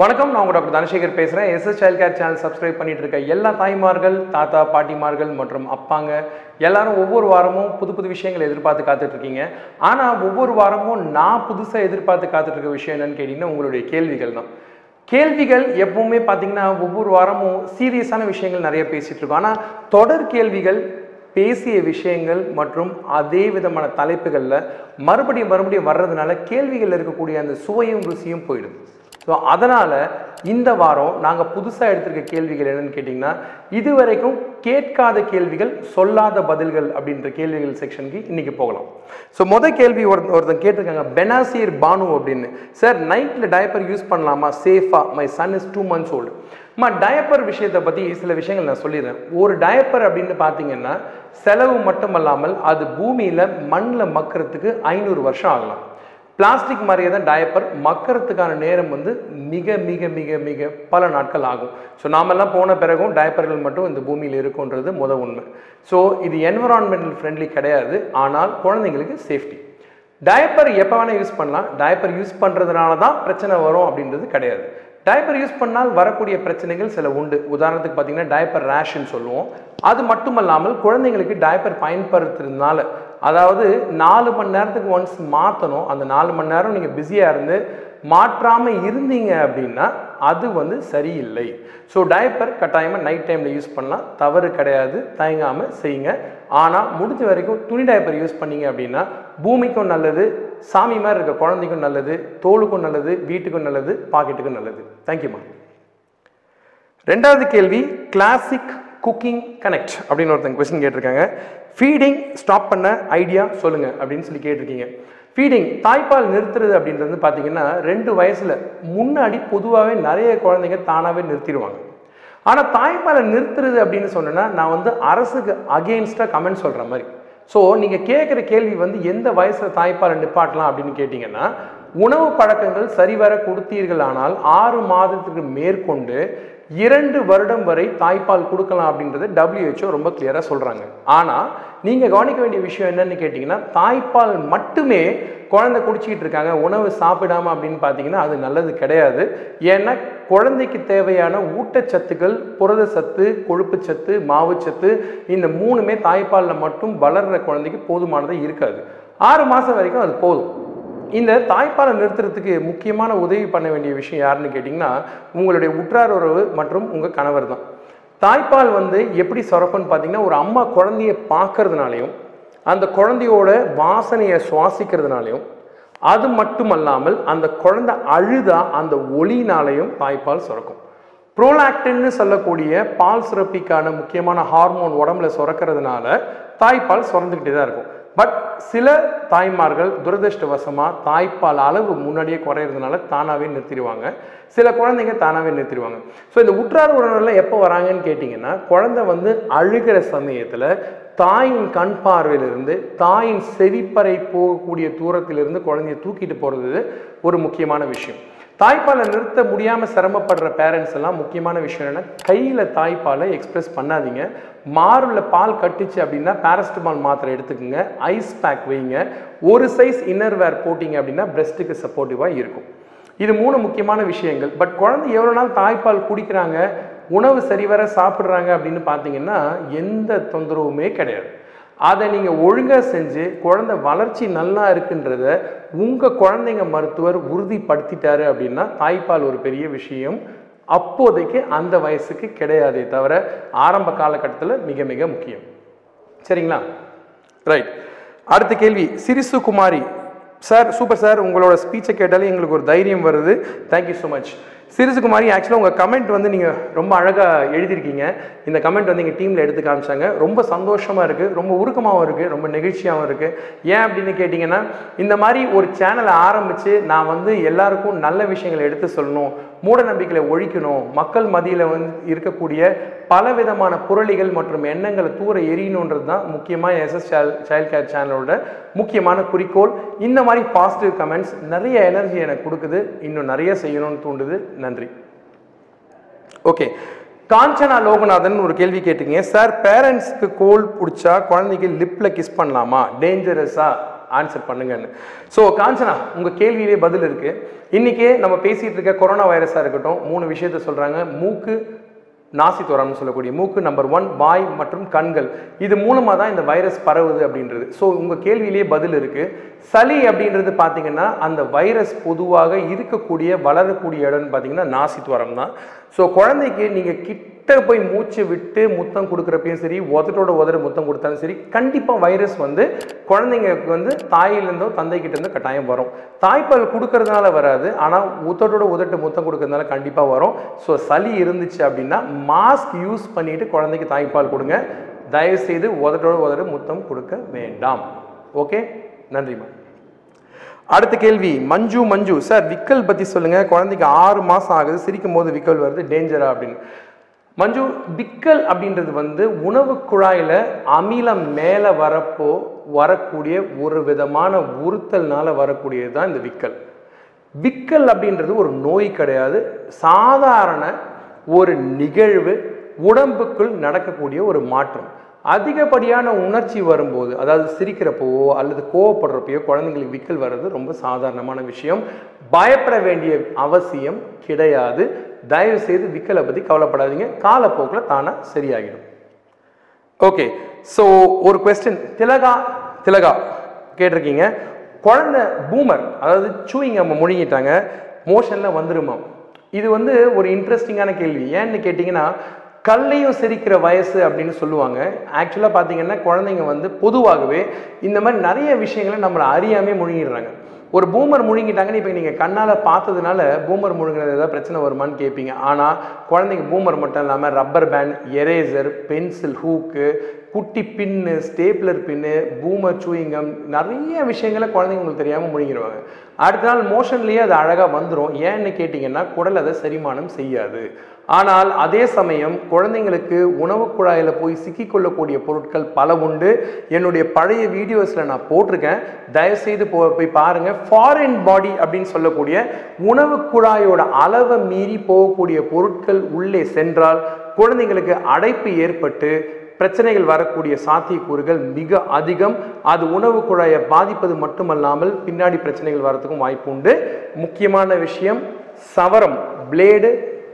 வணக்கம் நான் உங்கள் டாக்டர் தனசேகர் பேசுகிறேன் SS child care channel subscribe பண்ணிட்டு இருக்க எல்லா தாய்மார்கள் தாத்தா பாட்டிமார்கள் மற்றும் அப்பாங்க எல்லாரும் ஒவ்வொரு வாரமும் புது புது விஷயங்களை எதிர்பார்த்து காத்துட்ருக்கீங்க. ஆனால் ஒவ்வொரு வாரமும் நான் புதுசாக எதிர்பார்த்து காத்துட்ருக்க விஷயம் என்னன்னு கேட்டிங்கன்னா உங்களுடைய கேள்விகள் தான். கேள்விகள் எப்பவுமே பார்த்தீங்கன்னா ஒவ்வொரு வாரமும் சீரியஸான விஷயங்கள் நிறைய பேசிகிட்டு இருக்கோம் ஆனால் தொடர் கேள்விகள் பேசிய விஷயங்கள் மற்றும் அதே விதமான தலைப்புகளில் மறுபடியும் மறுபடியும் வர்றதுனால கேள்விகள் இருக்கக்கூடிய அந்த சுவையும் ருசியும் போயிடுது. ஸோ அதனால் இந்த வாரம் நாங்கள் புதுசாக எடுத்திருக்க கேள்விகள் என்னன்னு கேட்டிங்கன்னா இதுவரைக்கும் கேட்காத கேள்விகள் சொல்லாத பதில்கள் அப்படின்ற கேள்விகள் செக்ஷனுக்கு இன்றைக்கி போகலாம். ஸோ மொதல் கேள்வி ஒரு ஒருத்தன் கேட்டிருக்காங்க பெனாசீர் பானு அப்படின்னு. சார் நைட்டில் டயப்பர் யூஸ் பண்ணலாமா? சேஃபா my son is two months old அம்மா டயப்பர் விஷயத்தை பற்றி சில விஷயங்கள் நான் சொல்லிடுறேன். ஒரு டயப்பர் அப்படின்னு பார்த்தீங்கன்னா செலவு மட்டுமல்லாமல் அது பூமியில் மண்ணில் மக்கிறதுக்கு ஐநூறு வருஷம் ஆகலாம். பிளாஸ்டிக் மாதிரியே தான் டயப்பர் மக்கிறதுக்கான நேரம் வந்து மிக மிக மிக மிக பல நாட்கள் ஆகும். ஸோ நாமெல்லாம் போன பிறகும் டயப்பர்கள் மட்டும் இந்த பூமியில் இருக்குன்றது முத உண்மை. ஸோ இது என்விரான்மெண்டல் ஃப்ரெண்ட்லி கிடையாது. ஆனால் குழந்தைங்களுக்கு சேஃப்டி டயப்பர் எப்போ வேணால் யூஸ் பண்ணலாம். டயப்பர் யூஸ் பண்ணுறதுனால தான் பிரச்சனை வரும் அப்படின்றது கிடையாது. டயப்பர் யூஸ் பண்ணால் வரக்கூடிய பிரச்சனைகள் சில உண்டு. உதாரணத்துக்கு பார்த்தீங்கன்னா டயப்பர் ரேஷ்ன்னு சொல்லுவோம். அது மட்டுமல்லாமல் குழந்தைங்களுக்கு டயப்பர் பயன்படுத்துறதுனால அதாவது நாலு மணி நேரத்துக்கு ஒன்ஸ் மாற்றணும் அந்த நாலு மணி நேரம் நீங்கள் பிஸியாக இருந்து மாற்றாமல் இருந்தீங்க அப்படின்னா அது வந்து சரியில்லை. ஸோ டயப்பர் கட்டாயமாக நைட் டைமில் யூஸ் பண்ணலாம். தவறு கிடையாது. தயங்காமல் செய்யுங்க. ஆனால் முடிஞ்ச வரைக்கும் துணி டயப்பர் யூஸ் பண்ணீங்க அப்படின்னா பூமிக்கும் நல்லது சாமி மாதிரி இருக்க குழந்தைக்கும் நல்லது தோலுக்கும் நல்லது வீட்டுக்கும் நல்லது பாக்கெட்டுக்கும் நல்லது. தேங்க்யூம்மா ரெண்டாவது கேள்வி கிளாசிக் குக்கிங் கனெக்ட் அப்படின்னு ஒருத்தங்க கொஸ்டின் கேட்டிருக்காங்க. ஃபீடிங் ஸ்டாப் பண்ண ஐடியா சொல்லுங்க அப்படின்னு சொல்லி கேட்டிருக்கீங்க. ஃபீடிங் தாய்ப்பால் நிறுத்துறது அப்படின்றது பார்த்தீங்கன்னா ரெண்டு வயசில் முன்னாடி பொதுவாகவே நிறைய குழந்தைங்க தானாகவே நிறுத்திடுவாங்க. ஆனால் தாய்ப்பாலை நிறுத்துறது அப்படின்னு சொன்னேன்னா நான் வந்து அரசுக்கு அகெயின்ஸ்டாக கமெண்ட் சொல்கிற மாதிரி. ஸோ நீங்கள் கேட்குற கேள்வி வந்து எந்த வயசில் தாய்ப்பாலை நிப்பாட்டலாம் அப்படின்னு கேட்டிங்கன்னா உணவு பழக்கங்கள் சரிவர கொடுத்தீர்கள் ஆனால் ஆறு மாதத்துக்கு மேற்கொண்டு இரண்டு வருடம் வரை தாய்ப்பால் கொடுக்கலாம் அப்படின்றத டபிள்யூஹெச்ஓ ரொம்ப கிளியராக சொல்கிறாங்க ஆனால் நீங்கள் கவனிக்க வேண்டிய விஷயம் என்னன்னு கேட்டிங்கன்னா தாய்ப்பால் மட்டுமே குழந்தை குடிச்சிக்கிட்டு இருக்காங்க உணவு சாப்பிடாம அப்படின்னு பார்த்தீங்கன்னா அது நல்லது கிடையாது. ஏன்னா குழந்தைக்கு தேவையான ஊட்டச்சத்துக்கள் புரத சத்து கொழுப்பு சத்து மாவுச்சத்து இந்த மூணுமே தாய்ப்பாலில் மட்டும் வளர்கிற குழந்தைக்கு போதுமானதாக இருக்காது. ஆறு மாதம் வரைக்கும் அது போதும். இந்த தாய்ப்பாலை நிறுத்துறதுக்கு முக்கியமான உதவி பண்ண வேண்டிய விஷயம் யாருன்னு கேட்டிங்கன்னா உங்களுடைய உற்றார் உறவு மற்றும் உங்கள் கணவர் தான். தாய்ப்பால் வந்து எப்படி சுரக்கும்னு பார்த்தீங்கன்னா ஒரு அம்மா குழந்தைய பார்க்கறதுனாலையும் அந்த குழந்தையோட வாசனையை சுவாசிக்கிறதுனாலையும் அது மட்டுமல்லாமல் அந்த குழந்தை அழுதா அந்த ஒளினாலையும் தாய்ப்பால் சுரக்கும். ப்ரோலாக்டின்னு சொல்லக்கூடிய பால் சுரப்பிக்கான முக்கியமான ஹார்மோன் உடம்புல சுரக்கிறதுனால தாய்ப்பால் சுரந்துக்கிட்டே தான் இருக்கும். பட் சில தாய்மார்கள் துரதிருஷ்டவசமாக தாய்ப்பால் அளவு முன்னாடியே குறையிறதுனால தானாகவே நிறுத்திடுவாங்க. சில குழந்தைங்க தானாகவே நிறுத்திடுவாங்க. ஸோ இந்த உற்றார் உறவினர்லாம் எப்போ வராங்கன்னு கேட்டிங்கன்னா குழந்தை வந்து அழுகிற சமயத்தில் தாயின் கண் பார்வையிலிருந்து தாயின் செவிப்பறை போகக்கூடிய தூரத்திலிருந்து குழந்தைய தூக்கிட்டு போகிறது ஒரு முக்கியமான விஷயம். தாய்ப்பாலை நிறுத்த முடியாமல் சிரமப்படுற பேரண்ட்ஸ் எல்லாம் முக்கியமான விஷயம் என்னன்னா கையில் தாய்ப்பாலை எக்ஸ்பிரஸ் பண்ணாதீங்க. மார்பில் பால் கட்டுச்சு அப்படின்னா பேரஸ்டமால் மாத்திரை எடுத்துக்கோங்க. ஐஸ் பேக் வைங்க. ஒரு சைஸ் இன்னர் வேர் போட்டிங்க அப்படின்னா பிரஸ்ட்டுக்கு சப்போர்ட்டிவாக இருக்கும். இது மூணு முக்கியமான விஷயங்கள். பட் குழந்தை எவ்வளோ நாள் தாய்ப்பால் குடிக்கிறாங்க உணவு சரிவர சாப்பிட்றாங்க அப்படின்னு பார்த்தீங்கன்னா எந்த தொந்தரவுமே கிடையாது. அதை நீங்கள் ஒழுங்காக செஞ்சு குழந்தை வளர்ச்சி நல்லா இருக்குன்றத உங்கள் குழந்தைங்க மருத்துவர் உறுதிப்படுத்திட்டாரு அப்படின்னா தாய்ப்பால் ஒரு பெரிய விஷயம். அப்போதைக்கு அந்த வயசுக்கு கிடையாதே தவிர ஆரம்ப காலகட்டத்தில் மிக மிக முக்கியம். சரிங்களா? ரைட் அடுத்த கேள்வி. Sirisu Kumari. Sir super sir. உங்களோட ஸ்பீச்சை கேட்டாலே எங்களுக்கு ஒரு தைரியம் வருது. தேங்க்யூ ஸோ மச் சிறுசுகுமாரி ஆக்சுவலாக உங்கள் கமெண்ட் வந்து நீங்கள் ரொம்ப அழகாக எழுதியிருக்கீங்க. இந்த கமெண்ட் வந்து எங்கள் டீமில் எடுத்து காமிச்சாங்க. ரொம்ப சந்தோஷமாக இருக்குது ரொம்ப உருக்கமாகவும் இருக்குது ரொம்ப நெகிழ்ச்சியாகவும் இருக்குது ஏன் அப்படின்னு கேட்டிங்கன்னா இந்த மாதிரி ஒரு சேனலை ஆரம்பித்து நான் வந்து எல்லாருக்கும் நல்ல விஷயங்களை எடுத்து சொல்லணும் மூட நம்பிக்கைகளை ஒழிக்கணும் மக்கள் மதியில் வந்து இருக்கக்கூடிய பலவிதமான புரளிகள் மற்றும் எண்ணங்களை தூர எரியணுன்றது தான் முக்கியமாக எஸ்எஸ் சைல்ட் கேர் சேனலோட முக்கியமான குறிக்கோள். இந்த மாதிரி பாசிட்டிவ் கமெண்ட்ஸ் நிறைய எனர்ஜி எனக்கு கொடுக்குது. இன்னும் நிறைய செய்யணும்னு தூண்டுது. நன்றி. ஓகே காஞ்சனா லோகநாதன் ஒரு கேள்வி கேட்டுங்க. சார் பேரண்ட்ஸ்க்கு கோல் பிடிச்சா குழந்தைக்கு லிப்பில் கிஸ் பண்ணலாமா? டேஞ்சரஸா ஆன்சர் பண்ணுங்கன்னு. ஸோ காஞ்சனா உங்கள் கேள்வியிலே பதில் இருக்குது இன்றைக்கே நம்ம பேசிகிட்டு இருக்க கொரோனா வைரஸாக இருக்கட்டும் மூணு விஷயத்த சொல்கிறாங்க மூக்கு நாசி துறம்னு சொல்லக்கூடிய மூக்கு நம்பர் ஒன் வாய் மற்றும் கண்கள். இது மூலமாக தான் இந்த வைரஸ் பரவுது அப்படின்றது. ஸோ உங்கள் கேள்வியிலேயே பதில் இருக்குது சளி அப்படின்றது பார்த்தீங்கன்னா அந்த வைரஸ் பொதுவாக இருக்கக்கூடிய வளரக்கூடிய இடம்னு பார்த்தீங்கன்னா நாசித்வரம் தான். ஸோ குழந்தைக்கு நீங்கள் கிட்ட போய் மூச்சு விட்டு முத்தம் கொடுக்குறப்பையும் சரி உதட்டோட உதட முத்தம் கொடுத்தாலும் சரி கண்டிப்பாக வைரஸ் வந்து குழந்தைங்களுக்கு வந்து தாயிலேருந்தோ தந்தைக்கிட்டேருந்தோ கட்டாயம் வரும். தாய்ப்பால் கொடுக்கறதுனால வராது ஆனால் உதட்டோட உதட்டு முத்தம் கொடுக்கறதுனால கண்டிப்பாக வரும். ஸோ சளி இருந்துச்சு அப்படின்னா மாஸ்க் யூஸ் பண்ணிட்டு குழந்தைக்கு தாய்ப்பால் கொடுங்க. தயவுசெய்து உதட்டோட உதட முத்தம் கொடுக்க வேண்டாம். ஓகே நன்றிம்மா அடுத்த கேள்வி மஞ்சு மஞ்சு. சார் விக்கல் பத்தி சொல்லுங்க. குழந்தைக்கு ஆறு மாசம் ஆகுது. சிரிக்கும் போது விக்கல் வருது. டேஞ்சரா அப்படின்னு. மஞ்சு விக்கல் அப்படின்றது வந்து உணவு குழாயில அமிலம் மேல வரப்போ வரக்கூடிய ஒரு விதமான உறுத்தல்னால வரக்கூடியது தான் இந்த விக்கல். விக்கல் அப்படின்றது ஒரு நோய் கிடையாது. சாதாரண ஒரு நிகழ்வு உடம்புக்குள் நடக்கக்கூடிய ஒரு மாற்றம். அதிகப்படியான உணர்ச்சி வரும்போது அதாவது சிரிக்கிறப்போவோ அல்லது கோவப்படுறப்பையோ குழந்தைங்களுக்கு விக்கல் வர்றது ரொம்ப சாதாரணமான விஷயம். பயப்பட வேண்டிய அவசியம் கிடையாது. தயவு செய்து விக்கலை பற்றி கவலைப்படாதீங்க. காலப்போக்கில் தானாக சரியாகிடும். ஓகே ஸோ ஒரு கொஸ்டின் திலகா திலகா கேட்டிருக்கீங்க. குழந்தை பூமர் அதாவது சூயிங் நம்ம முழுங்கிட்டாங்க. மோஷனில் வந்துருமா? இது வந்து ஒரு இன்ட்ரெஸ்டிங்கான கேள்வி. ஏன்னு கேட்டிங்கன்னா கல்லையும் சிரிக்கிற வயசு அப்படின்னு சொல்லுவாங்க. ஆக்சுவலாக பார்த்தீங்கன்னா குழந்தைங்க வந்து பொதுவாகவே இந்த மாதிரி நிறைய விஷயங்களை நம்மளை அறியாமே முழுங்கிடுறாங்க. ஒரு பூமர் முழுங்கிட்டாங்கன்னு இப்போ நீங்கள் கண்ணால் பார்த்ததுனால பூமர் முழுங்கினது ஏதாவது பிரச்சனை வருமான்னு கேட்பீங்க ஆனால் குழந்தைங்க பூமர் மட்டும் இல்லாமல் rubber band eraser pencil hook குட்டி பின்னு ஸ்டேப்லர் பின்னு பூமர் சூயிங்கம் நிறைய விஷயங்களை குழந்தைங்க உங்களுக்கு தெரியாமல் முழுங்கிடுவாங்க அடுத்த நாள் மோஷன்லேயே அது அழகாக வந்துடும் ஏன்னு கேட்டிங்கன்னா குடல் அதை செரிமானம் செய்யாது. ஆனால் அதே சமயம் குழந்தைங்களுக்கு உணவு குழாயில் போய் சிக்கிக்கொள்ளக்கூடிய பொருட்கள் பல உண்டு. என்னுடைய பழைய வீடியோஸில் நான் போட்டிருக்கேன். தயவுசெய்து போ போய் பாருங்கள் ஃபாரின் பாடி அப்படின்னு சொல்லக்கூடிய உணவு குழாயோட அளவை மீறி போகக்கூடிய பொருட்கள் உள்ளே சென்றால் குழந்தைங்களுக்கு அடைப்பு ஏற்பட்டு பிரச்சனைகள் வரக்கூடிய சாத்தியக்கூறுகள் மிக அதிகம். அது உணவு குழாயை பாதிப்பது மட்டுமல்லாமல் பின்னாடி பிரச்சனைகள் வரத்துக்கும் வாய்ப்பு உண்டு. முக்கியமான விஷயம் சவரம் பிளேடு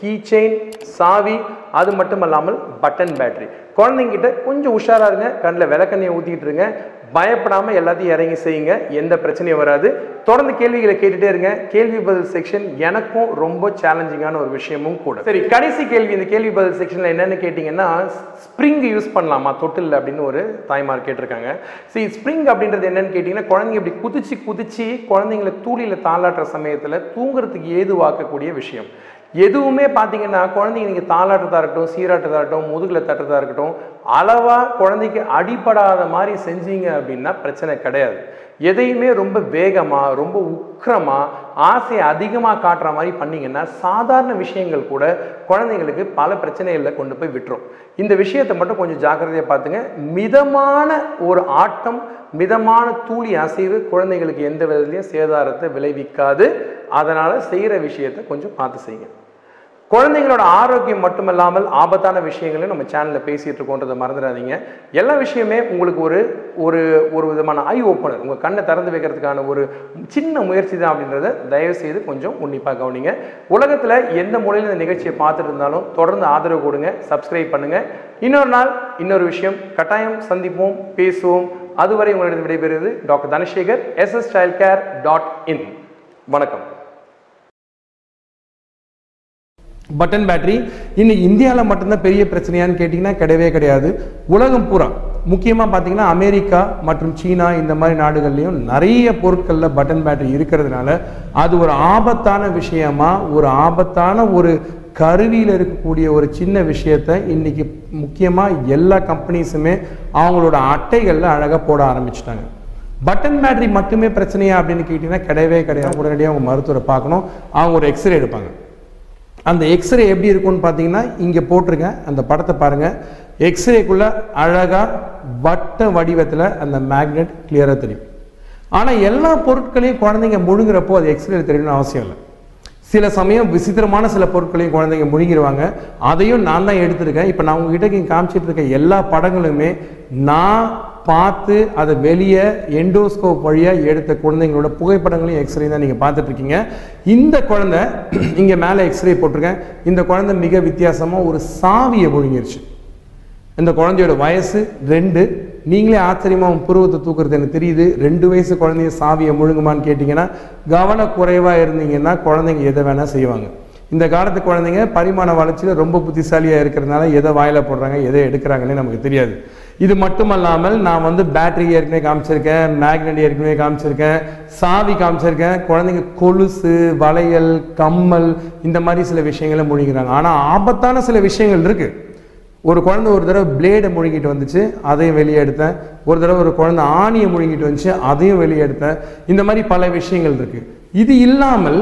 கீ செயின் சாவி அது மட்டும் இல்லாமல் பட்டன் பேட்டரி குழந்தைங்கிட்ட கொஞ்சம் உஷாராக இருங்க கண்ணில் விளக்கண்ணியை ஊற்றிட்டு இருங்க. பயப்படாமல் எல்லாத்தையும் இறங்கி செய்யுங்க. எந்த பிரச்சனையும் வராது. தொடர்ந்து கேள்விகளை கேட்டுட்டே இருங்க. கேள்வி பதில் செக்ஷன் எனக்கும் ரொம்ப சேலஞ்சிங்கான ஒரு விஷயமும் கூட. சரி. கடைசி கேள்வி இந்த கேள்வி பதில் செக்ஷனில் என்னன்னு கேட்டிங்கன்னா ஸ்ப்ரிங் யூஸ் பண்ணலாமா? தொட்டில் அப்படின்னு ஒரு தாய்மார் கேட்டிருக்காங்க. சரி ஸ்ப்ரிங் அப்படின்றது என்னன்னு கேட்டிங்கன்னா குழந்தைங்க இப்படி குதிச்சு குதிச்சு குழந்தைங்களை தூளியில் தாளாட்டுற சமயத்தில் தூங்குறதுக்கு ஏதுவாக்கக்கூடிய விஷயம். எதுவுமே பார்த்தீங்கன்னா குழந்தைங்க நீங்கள் தாளாட்டுறதா இருக்கட்டும் சீராட்டுறதா இருக்கட்டும் முதுகில் தட்டுறதா இருக்கட்டும் அளவாக குழந்தைக்கு அடிப்படாத மாதிரி செஞ்சீங்க அப்படின்னா பிரச்சனை கிடையாது. எதையுமே ரொம்ப வேகமாக ரொம்ப உக்கிரமாக ஆசையை அதிகமாக காட்டுற மாதிரி பண்ணீங்கன்னா சாதாரண விஷயங்கள் கூட குழந்தைங்களுக்கு பல பிரச்சனைகளில் கொண்டு போய் விட்டுரும். இந்த விஷயத்தை மட்டும் கொஞ்சம் ஜாக்கிரதையாக பார்த்துங்க மிதமான ஒரு ஆட்டம் மிதமான தூளி அசைவு குழந்தைங்களுக்கு எந்த விதத்துலையும் சேதாரத்தை விளைவிக்காது. அதனால் செய்கிற விஷயத்தை கொஞ்சம் பார்த்து செய்யுங்க. குழந்தைங்களோட ஆரோக்கியம் மட்டுமல்லாமல் ஆபத்தான விஷயங்களையும் நம்ம சேனலில் பேசிகிட்டு இருக்கோன்றதை மறந்துடாதீங்க. எல்லா விஷயமே உங்களுக்கு ஒரு ஒரு ஒரு விதமான ஐ ஓப்பனர் உங்கள் கண்ணை திறந்து வைக்கிறதுக்கான ஒரு சின்ன முயற்சி தான் அப்படின்றத தயவுசெய்து கொஞ்சம் உன்னிப்பாக கவனிங்க. உலகத்தில் எந்த முறையில் இந்த நிகழ்ச்சியை பார்த்துட்டு இருந்தாலும் தொடர்ந்து ஆதரவு கொடுங்க சப்ஸ்கிரைப் பண்ணுங்கள் இன்னொரு நாள் இன்னொரு விஷயம். கட்டாயம் சந்திப்போம் பேசுவோம். அதுவரை உங்களிடம் விடைபெறுவது doctor Dhanasekar SS child care dot in வணக்கம். Button battery. இன்னைக்கு இந்தியாவில் மட்டும்தான் பெரிய பிரச்சனையான்னு கேட்டிங்கன்னா கிடையவே கிடையாது. உலகம் பூரா. முக்கியமாக பார்த்தீங்கன்னா அமெரிக்கா மற்றும் சீனா இந்த மாதிரி நாடுகள்லையும் நிறைய பொருட்களில் பட்டன் பேட்டரி இருக்கிறதுனால அது ஒரு ஆபத்தான விஷயமா ஒரு ஆபத்தான ஒரு கருவியில் இருக்கக்கூடிய ஒரு சின்ன விஷயத்தை இன்னைக்கு முக்கியமாக எல்லா கம்பெனிஸுமே அவங்களோட அட்டைகளில் அழகாக போட ஆரம்பிச்சிட்டாங்க. பட்டன் பேட்டரி மட்டுமே பிரச்சனையா அப்படின்னு கேட்டிங்கன்னா கிடையவே கிடையாது. உடனடியாக அவங்க மருத்துவரை பார்க்கணும். அவங்க ஒரு எக்ஸ்ரே எடுப்பாங்க. அந்த எக்ஸ்ரே எப்படி இருக்கும்னு பார்த்தீங்கன்னா இங்கே போட்டிருக்கேன் அந்த படத்தை பாருங்கள் எக்ஸ்ரேக்குள்ளே அழகாக வட்ட வடிவத்தில் அந்த மேக்னெட் கிளியராக தெரியும். ஆனால் எல்லா பொருட்களையும் குழந்தைங்க முழுங்குறப்போ அது எக்ஸ்ரே தெரியணும்னு அவசியம் இல்லை. சில சமயம் விசித்திரமான சில பொருட்களையும் குழந்தைங்க முழுங்கிடுவாங்க அதையும் நான் தான் எடுத்திருக்கேன். இப்போ நான் உங்ககிட்ட இங்கே காமிச்சிட்டு இருக்க எல்லா படங்களுமே நான் பார்த்து அதை வெளியே எண்டோஸ்கோப் வழியாக எடுத்த குழந்தைங்களோட புகைப்படங்களையும் எக்ஸ்ரே தான் நீங்கள் பார்த்துட்ருக்கீங்க. இந்த குழந்தை இங்கே மேலே எக்ஸ்ரே போட்டிருக்கேன். இந்த குழந்தை மிக வித்தியாசமாக ஒரு சாவியை முழுங்கிருச்சு இந்த குழந்தையோட வயசு ரெண்டு. நீங்களே ஆச்சரியமா உன் புருவத்தை தூக்குறது எனக்கு தெரியுது. ரெண்டு வயசு குழந்தைய சாவியை முழுங்குமான்னு கேட்டிங்கன்னா கவனக்குறைவாக இருந்தீங்கன்னா குழந்தைங்க எதை வேணால் செய்வாங்க. இந்த காலத்து குழந்தைங்க பரிமாண வளர்ச்சியில் ரொம்ப புத்திசாலியாக இருக்கிறதுனால எதை வாயில போடுறாங்க எதை எடுக்கிறாங்கன்னு நமக்கு தெரியாது. இது மட்டுமல்லாமல் நான் வந்து பேட்டரி ஏற்கனவே காமிச்சிருக்கேன் மேக்னெட் ஏற்கனவே காமிச்சிருக்கேன் சாவி காமிச்சிருக்கேன் குழந்தைங்க கொலுசு வளையல் கம்மல் இந்த மாதிரி சில விஷயங்களை முழுகிறாங்க. ஆனால் ஆபத்தான சில விஷயங்கள் இருக்குது ஒரு குழந்தை ஒரு தடவை பிளேடை முழுங்கிட்டு வந்துச்சு அதையும் வெளியே எடுத்தேன். ஒரு தடவை ஒரு குழந்தை ஆணியை முழுங்கிட்டு வந்துச்சு அதையும் வெளியே எடுத்தேன். இந்த மாதிரி பல விஷயங்கள் இருக்குது இது இல்லாமல்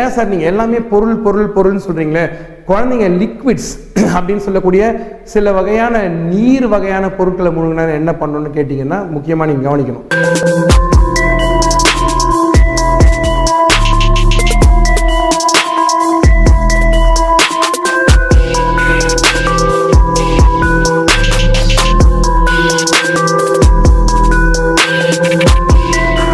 ஏன் சார் நீங்கள் எல்லாமே பொருள் பொருள் பொருள்னு சொல்கிறீங்களே குழந்தைங்க லிக்விட்ஸ் அப்படின்னு சொல்லக்கூடிய சில வகையான நீர் வகையான பொருட்களை முழுங்கினா என்ன பண்ணணும்னு கேட்டிங்கன்னா முக்கியமாக நீங்கள் கவனிக்கணும்.